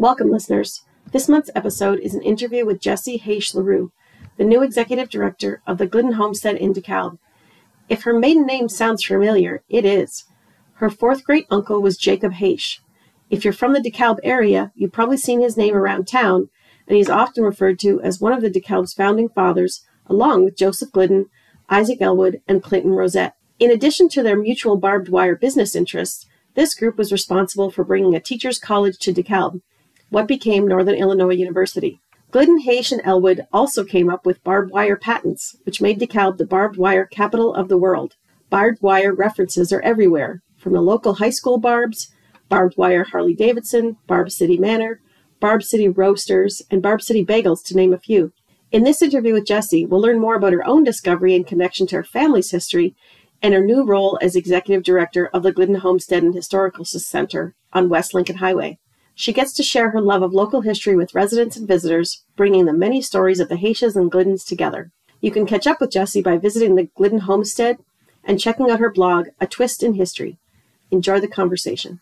Welcome, listeners. This month's episode is an interview with Jessie Haish LaRue, the new executive director of the Glidden Homestead in DeKalb. If her maiden name sounds familiar, it is. Her fourth great uncle was Jacob Haish. If you're from the DeKalb area, you've probably seen his name around town, and he's often referred to as one of the DeKalb's founding fathers, along with Joseph Glidden, Isaac Ellwood, and Clinton Rosette. In addition to their mutual barbed wire business interests, this group was responsible for bringing a teacher's college to DeKalb, what became Northern Illinois University. Glidden, Haish, and Ellwood also came up with barbed wire patents, which made DeKalb the barbed wire capital of the world. Barbed wire references are everywhere, from the local high school barbs, barbed wire Harley Davidson, Barb City Manor, Barb City Roasters, and Barb City Bagels, to name a few. In this interview with Jessie, we'll learn more about her own discovery in connection to her family's history and her new role as executive director of the Glidden Homestead and Historical Center on West Lincoln Highway. She gets to share her love of local history with residents and visitors, bringing the many stories of the Haishes and Gliddens together. You can catch up with Jessie by visiting the Glidden Homestead and checking out her blog, A Twist in History. Enjoy the conversation.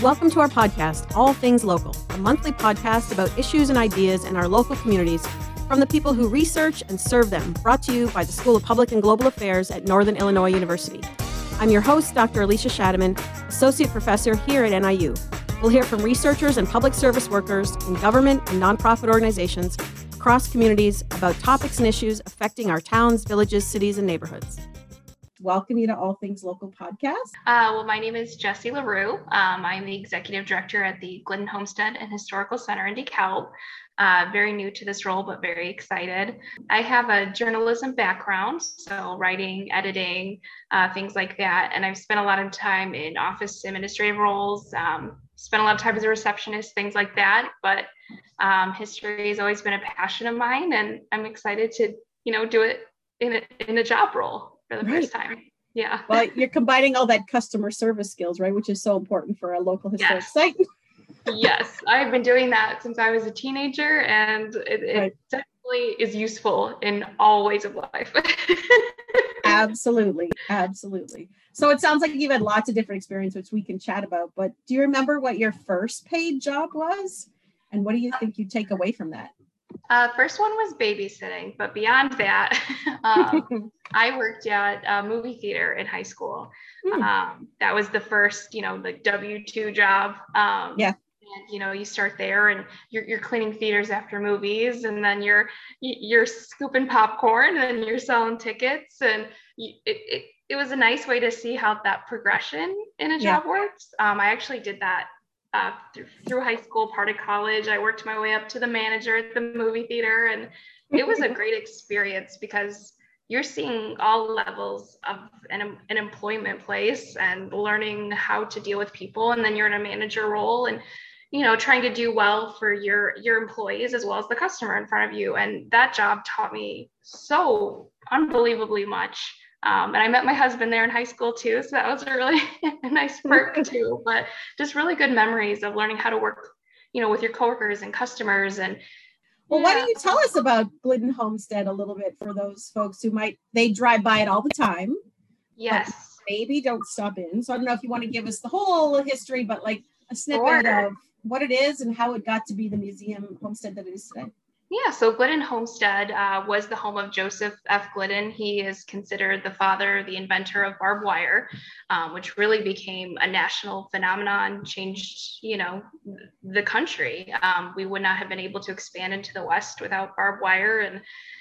Welcome to our podcast, All Things Local, a monthly podcast about issues and ideas in our local communities from the people who research and serve them, brought to you by the School of Public and Global Affairs at Northern Illinois University. I'm your host, Dr. Alicia Schatteman, Associate Professor here at NIU. We'll hear from researchers and public service workers in government and nonprofit organizations across communities about topics and issues affecting our towns, villages, cities, and neighborhoods. Welcome you to All Things Local podcast. Uh, well, my name is Jessie LaRue. Um, I'm the executive director at the Glidden Homestead and Historical Center in DeKalb. Uh, very new to this role, but very excited. I have a journalism background, so writing, editing, uh, things like that. And I've spent a lot of time in office administrative roles, um, spent a lot of time as a receptionist, things like that. But um, history has always been a passion of mine, and I'm excited to, you know, do it in a, in a job role for the right. first time. Yeah. Well, you're combining all that customer service skills, right? Which is so important for a local historic yes. site yes, I've been doing that since I was a teenager, and it, it right. definitely is useful in all ways of life. absolutely, absolutely. So it sounds like you've had lots of different experience, which we can chat about. But do you remember what your first paid job was, and what do you think you take away from that? Uh, first one was babysitting, but beyond that, um, I worked at a movie theater in high school. Mm. Um, that was the first, you know, the W two job. Um, yeah. And, you know, you start there, and you're, you're cleaning theaters after movies, and then you're you're scooping popcorn, and you're selling tickets, and you, it, it it was a nice way to see how that progression in a job yeah. works. Um, I actually did that uh, through, through high school, part of college. I worked my way up to the manager at the movie theater, and it was a great experience because you're seeing all levels of an, an employment place and learning how to deal with people. And then you're in a manager role and you know trying to do well for your your employees as well as the customer in front of you and that job taught me so unbelievably much um, and I met my husband there in high school too. So that was a really nice perk too. But just really good memories of learning how to work, you know, with your coworkers and customers. And well, yeah. why don't you tell us about Glidden Homestead a little bit for those folks who might they drive by it all the time. Yes. Maybe don't stop in. So I don't know if you want to give us the whole history, but like a snippet sure. of what it is and how it got to be the museum homestead that it is today. Yeah, so Glidden Homestead uh, was the home of Joseph F. Glidden. He is considered the father, the inventor of barbed wire, um, which really became a national phenomenon, changed, you know, the country. Um, we would not have been able to expand into the West without barbed wire. And,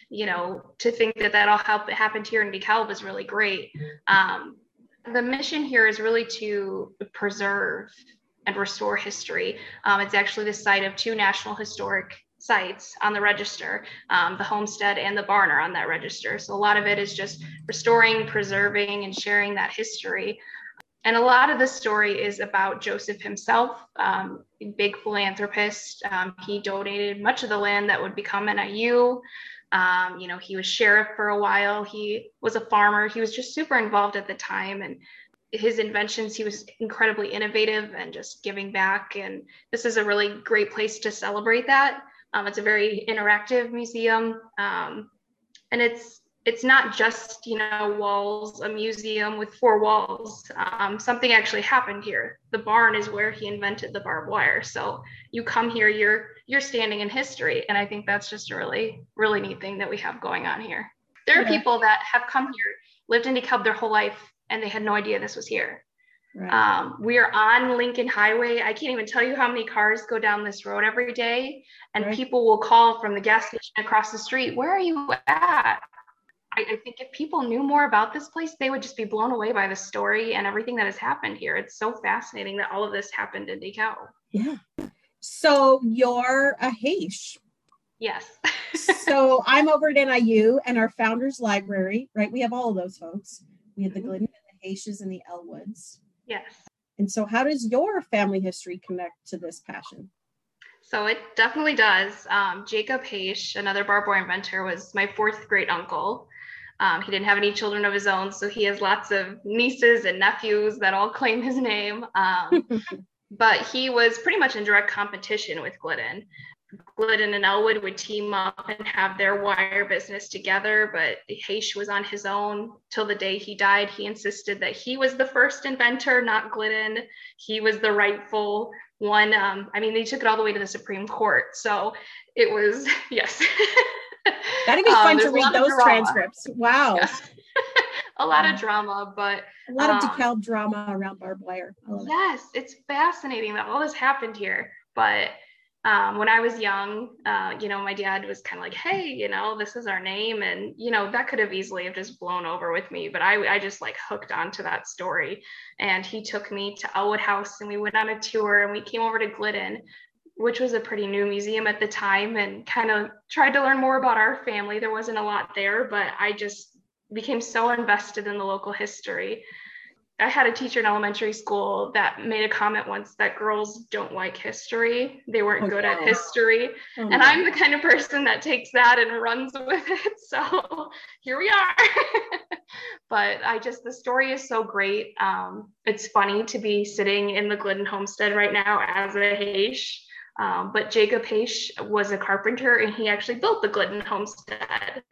you know, to think that that all happened here in DeKalb is really great. Um, the mission here is really to preserve and restore history. Um, it's actually the site of two National Historic sites on the register. Um, the homestead and the barn are on that register. So a lot of it is just restoring, preserving, and sharing that history. And a lot of the story is about Joseph himself, um, big philanthropist. Um, he donated much of the land that would become NIU. Um, you know, he was sheriff for a while. He was a farmer. He was just super involved at the time. And his inventions, he was incredibly innovative and just giving back. And this is a really great place to celebrate that. Um, it's a very interactive museum, um, and it's it's not just you know walls a museum with four walls. Um, something actually happened here. The barn is where he invented the barbed wire. So you come here you're you're standing in history. And i think that's just a really really neat thing that we have going on here. There are yeah. people that have come here lived in DeKalb their whole life and they had no idea this was here Right. Um, we are on Lincoln Highway. I can't even tell you how many cars go down this road every day, and right. people will call from the gas station across the street. Where are you at? I, I, think if people knew more about this place, they would just be blown away by the story and everything that has happened here. It's so fascinating that all of this happened in DeKalb. Yeah. So you're a Haish. Yes. so I'm over at NIU and our founders library, right? We have all of those folks. We have the mm-hmm. Glidden and the Haishes and the Ellwoods. Yes. And so how does your family history connect to this passion? So it definitely does. Um, Jacob Haish, another wire inventor, was my fourth great uncle. Um, he didn't have any children of his own, so he has lots of nieces and nephews that all claim his name. Um, but he was pretty much in direct competition with Glidden. Glidden and Ellwood would team up and have their wire business together, but Haish was on his own till the day he died. He insisted that he was the first inventor, not Glidden. He was the rightful one. Um, I mean, they took it all the way to the Supreme Court. So it was, yes. That'd be fun um, to read those transcripts. Wow. Yes. a lot of drama, but a lot of um, DeKalb drama around barbed wire. Yes, it. it's fascinating that all this happened here. But um, when I was young, uh, you know, my dad was kind of like, "Hey, you know, this is our name," and you know, that could have easily have just blown over with me, but I, I just like hooked onto that story. And he took me to Ellwood House, and we went on a tour, and we came over to Glidden, which was a pretty new museum at the time, and kind of tried to learn more about our family. There wasn't a lot there, but I just became so invested in the local history. I had a teacher in elementary school that made a comment once that girls don't like history. They weren't okay. good at history. Oh, and I'm the kind of person that takes that and runs with it. So here we are. but I just, the story is so great. Um, it's funny to be sitting in the Glidden homestead right now as a Haish um, but Jacob Haish was a carpenter and he actually built the Glidden homestead.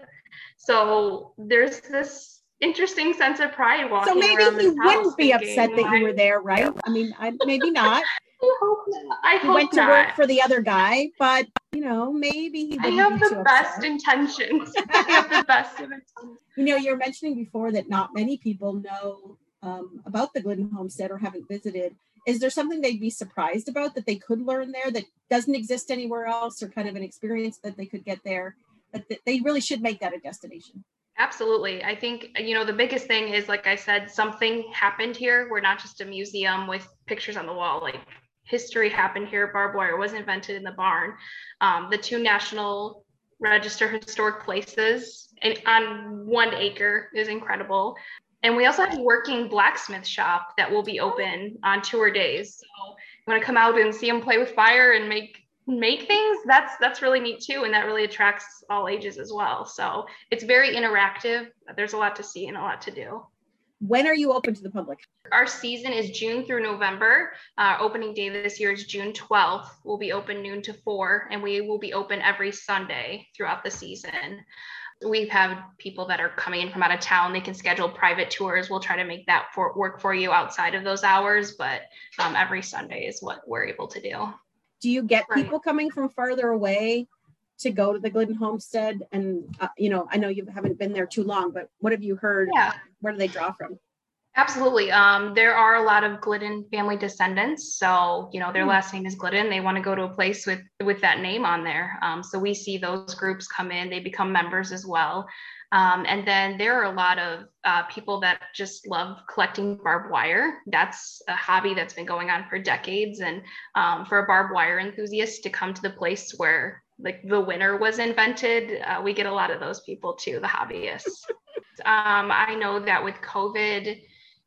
So there's this interesting sense of pride walking So maybe he wouldn't be upset that you were there, right? I mean, I, maybe not. I hope not. I he went to not. work for the other guy, but you know, maybe he. I have the best upset. intentions. I have the best of intentions. You know, you're mentioning before that not many people know um, about the Glidden homestead or haven't visited is there something they'd be surprised about that they could learn there that doesn't exist anywhere else or kind of an experience that they could get there but they really should make that a destination absolutely. I think you know the biggest thing is like i said something happened here. We're not just a museum with pictures on the wall. Like history happened here. Barbed wire was invented in the barn. Um, the two national register historic places and on one acre is incredible. And we also have a working blacksmith shop that will be open on tour days. So you want to come out and see them play with fire and make make things that's that's really neat too and that really attracts all ages as well. So it's very interactive. There's a lot to see and a lot to do. When are you open to the public? Our season is june through november. Uh, opening day this year is june 12th we'll be open noon to 4 and we will be open every sunday throughout the season. We've had people that are coming in from out of town. They can schedule private tours. We'll try to make that for, work for you outside of those hours, but um, every Sunday is what we're able to do. Do you get right. people coming from farther away to go to the Glidden Homestead? And uh, you know, I know you haven't been there too long, but what have you heard? Yeah. Where do they draw from? Absolutely. Um, there are a lot of Glidden family descendants. So, you know, their mm. last name is Glidden. They want to go to a place with with that name on there. Um, so we see those groups come in. They become members as well. Um, and then there are a lot of uh, people that just love collecting barbed wire. That's a hobby that's been going on for decades. And um, for a barbed wire enthusiast to come to the place where like the winner was invented, uh, we get a lot of those people too, the hobbyists. Um, I know that with COVID,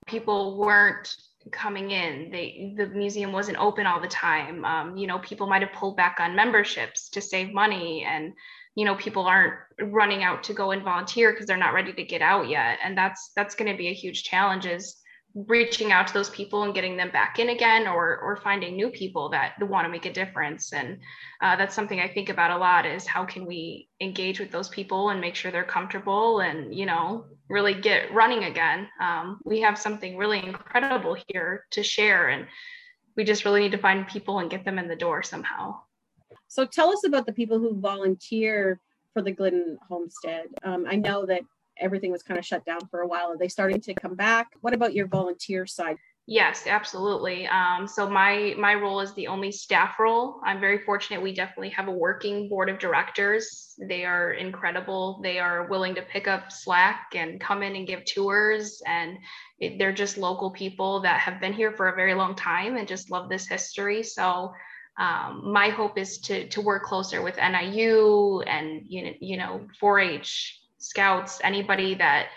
people weren't coming in. They the museum wasn't open all the time. Um, you know people might have pulled back on memberships to save money and you know people aren't running out to go and volunteer because they're not ready to get out yet. And that's that's going to be a huge challenge is reaching out to those people and getting them back in again or or finding new people that want to make a difference. And uh, that's something i think about a lot is how can we engage with those people and make sure they're comfortable and you know really get running again. Um, we have something really incredible here to share and we just really need to find people and get them in the door somehow. So tell us about the people who volunteer for the glidden homestead. Um, i know that everything was kind of shut down for a while. Are they starting to come back? What about your volunteer side? Yes, absolutely. Um, so my my role is the only staff role. I'm very fortunate. We definitely have a working board of directors. They are incredible. They are willing to pick up slack and come in and give tours. And it, they're just local people that have been here for a very long time and just love this history. So um, my hope is to to work closer with NIU and you know you know 4-H scouts, anybody that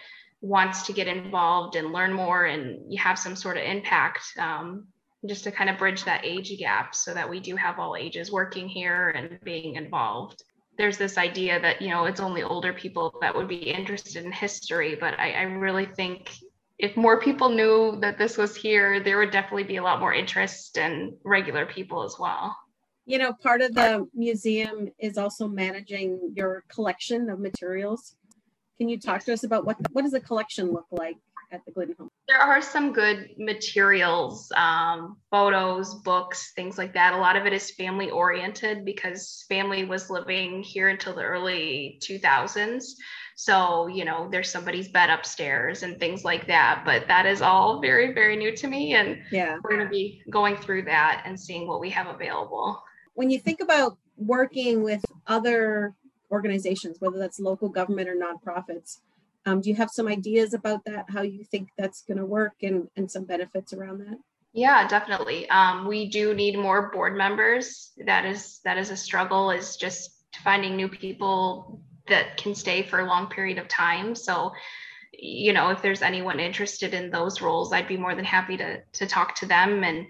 wants to get involved and learn more and you have some sort of impact um, just to kind of bridge that age gap so that we do have all ages working here and being involved. There's this idea that you know it's only older people that would be interested in history but I, I, really think if more people knew that this was here there would definitely be a lot more interest and regular people as well. You know part of the museum is also managing your collection of materials can you talk to us about what what does the collection look like at the Glidden Home? There are some good materials, um, photos, books, things like that. A lot of it is family oriented because family was living here until the early 2000s. So, you know, there's somebody's bed upstairs and things like that. But that is all very, very new to me. And yeah, we're going to be going through that and seeing what we have available. When you think about working with other organizations, whether that's local government or nonprofits. Um, do you have some ideas about that, how you think that's going to work and, and some benefits around that? Yeah, definitely. Um, we do need more board members. That is that is a struggle. Is just finding new people that can stay for a long period of time. So, you know, if there's anyone interested in those roles, I'd be more than happy to to talk to them and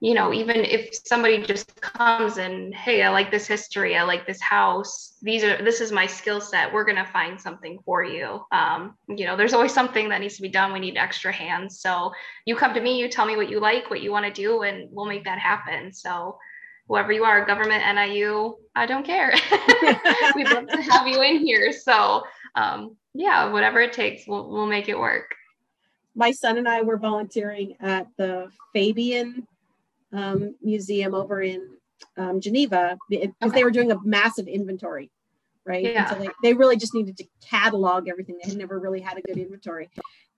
you know, even if somebody just comes and, hey, I like this history, I like this house, these are this is my skill set. We're gonna find something for you. Um, you know, there's always something that needs to be done. We need extra hands. So you come to me, you tell me what you like, what you want to do, and we'll make that happen. So whoever you are, government, NIU, I don't care. We'd love to have you in here. So um, yeah, whatever it takes, we'll we'll make it work. My son and I were volunteering at the Fabyan um, museum over in um, Geneva because okay. they were doing a massive inventory, right? Yeah. So they, they really just needed to catalog everything. They had never really had a good inventory,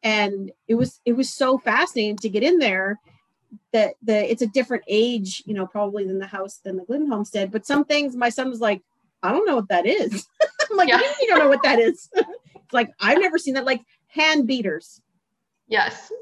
and it was it was so fascinating to get in there. That the it's a different age, you know, probably than the house than the Glidden homestead. But some things, my son was like, I don't know what that is. I'm like, yeah. you don't know what that is? it's like I've never seen that. Like hand beaters. Yes.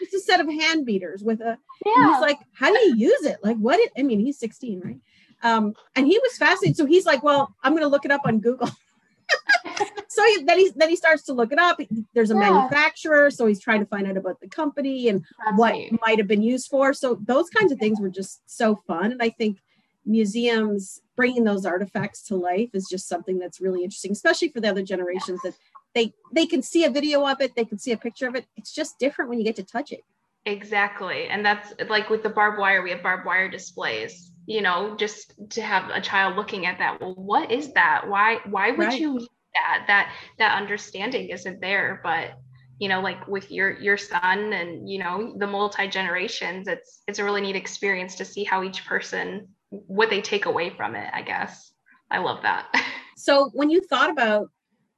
It's a set of hand beaters with a. Yeah. He's like, how do you use it? Like, what? It, I mean, he's 16, right? Um, and he was fascinated. So he's like, well, I'm going to look it up on Google. so he, then he then he starts to look it up. There's a yeah. manufacturer, so he's trying to find out about the company and That's what neat. might have been used for. So those kinds of things were just so fun, and I think museums bringing those artifacts to life is just something that's really interesting, especially for the other generations that they they can see a video of it they can see a picture of it. It's just different when you get to touch it. Exactly. And that's like with the barbed wire we have barbed wire displays you know just to have a child looking at that. Well what is that? Why why would right. you need that? That that understanding isn't there. But you know like with your your son and you know the multi generations it's it's a really neat experience to see how each person what they take away from it i guess. I love that. So when you thought about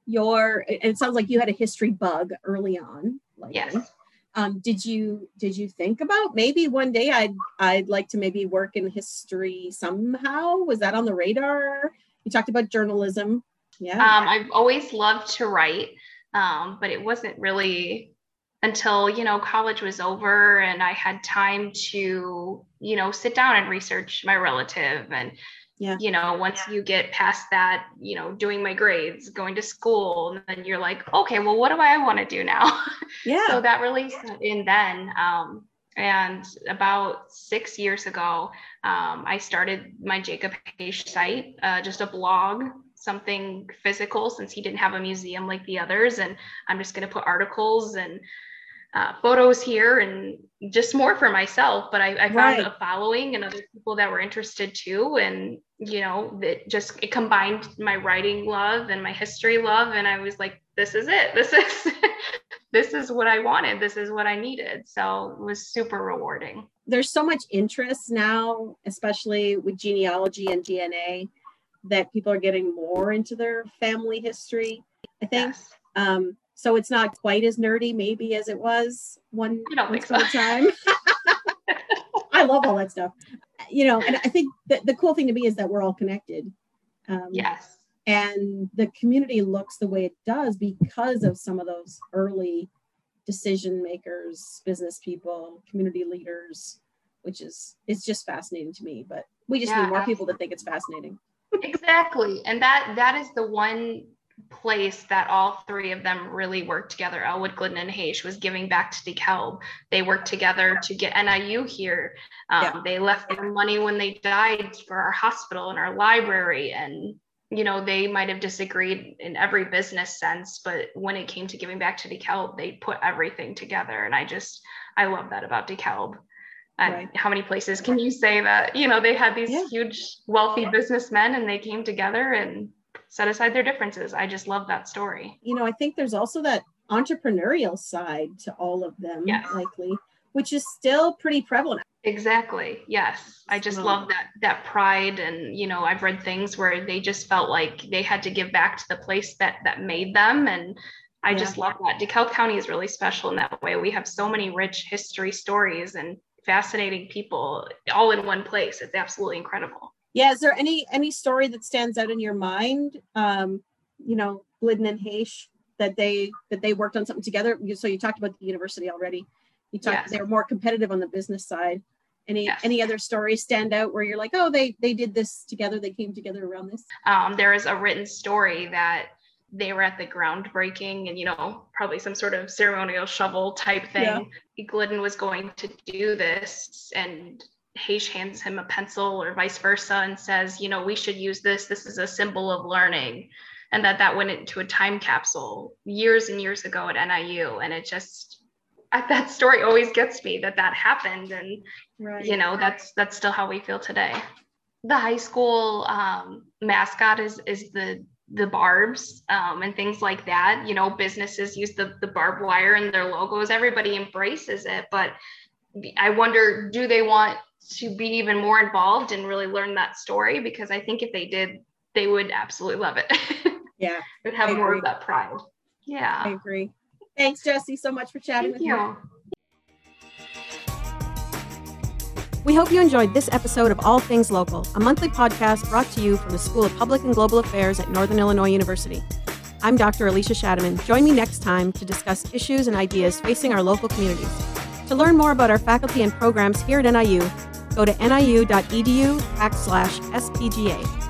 your it sounds like you had a history bug early on like yes. um, did you did you think about maybe one day i'd i'd like to maybe work in history somehow? Was that on the radar? You talked about journalism. Yeah. Um, i've always loved to write um, but it wasn't really until you know college was over and i had time to you know sit down and research my relative and yeah. you know once yeah. you get past that you know doing my grades going to school and then you're like okay well what do i want to do now? Yeah. So that really set in then um, and about six years ago um, i started my jacob Haish site uh, just a blog something physical since he didn't have a museum like the others and i'm just going to put articles and uh, photos here and just more for myself. But I, I found right. a following and other people that were interested too. And, you know, that just it combined my writing love and my history love. And I was like, this is it. This is this is what I wanted. This is what I needed. So it was super rewarding. There's so much interest now, especially with genealogy and DNA, that people are getting more into their family history. I think. Yes. Um, so it's not quite as nerdy maybe as it was one I don't think so. time. I love all that stuff. You know, and I think that the cool thing to me is that we're all connected. Um, yes. And the community looks the way it does because of some of those early decision makers, business people, community leaders, which is it's just fascinating to me. But we just yeah, need more absolutely. people to think it's fascinating. exactly. And that that is the one place that all three of them really worked together. Ellwood, Glidden, and Haish was giving back to DeKalb. They worked together to get NIU here. Um, yeah. They left their money when they died for our hospital and our library. And, you know, they might have disagreed in every business sense, but when it came to giving back to DeKalb, they put everything together. And I just, I love that about DeKalb. And right. how many places can you say that, you know, they had these yeah. huge, wealthy businessmen and they came together and set aside their differences. I just love that story. You know, I think there's also that entrepreneurial side to all of them, yes. likely, which is still pretty prevalent. Exactly. Yes. I just love that that pride and you know, I've read things where they just felt like they had to give back to the place that that made them and I yeah. just love that. DeKalb County is really special in that way. We have so many rich history stories and fascinating people all in one place. It's absolutely incredible yeah is there any any story that stands out in your mind um you know glidden and haish that they that they worked on something together so you talked about the university already you talked yes. they were more competitive on the business side any yes. any other stories stand out where you're like oh they they did this together they came together around this um there is a written story that they were at the groundbreaking and you know probably some sort of ceremonial shovel type thing yeah. glidden was going to do this and Haish hands him a pencil or vice versa and says, you know, we should use this. This is a symbol of learning. And that that went into a time capsule years and years ago at NIU. And it just, that story always gets me that that happened. And, right. you know, that's, that's still how we feel today. The high school um, mascot is, is the, the barbs um, and things like that. You know, businesses use the, the barbed wire in their logos. Everybody embraces it, but I wonder, do they want to be even more involved and really learn that story because I think if they did, they would absolutely love it. Yeah. would have more of that pride. Yeah. I agree. Thanks, Jessie, so much for chatting Thank with you. me. We hope you enjoyed this episode of All Things Local, a monthly podcast brought to you from the School of Public and Global Affairs at Northern Illinois University. I'm Dr. Alicia Schatteman. Join me next time to discuss issues and ideas facing our local communities. To learn more about our faculty and programs here at NIU, go to niu.edu backslash SPGA.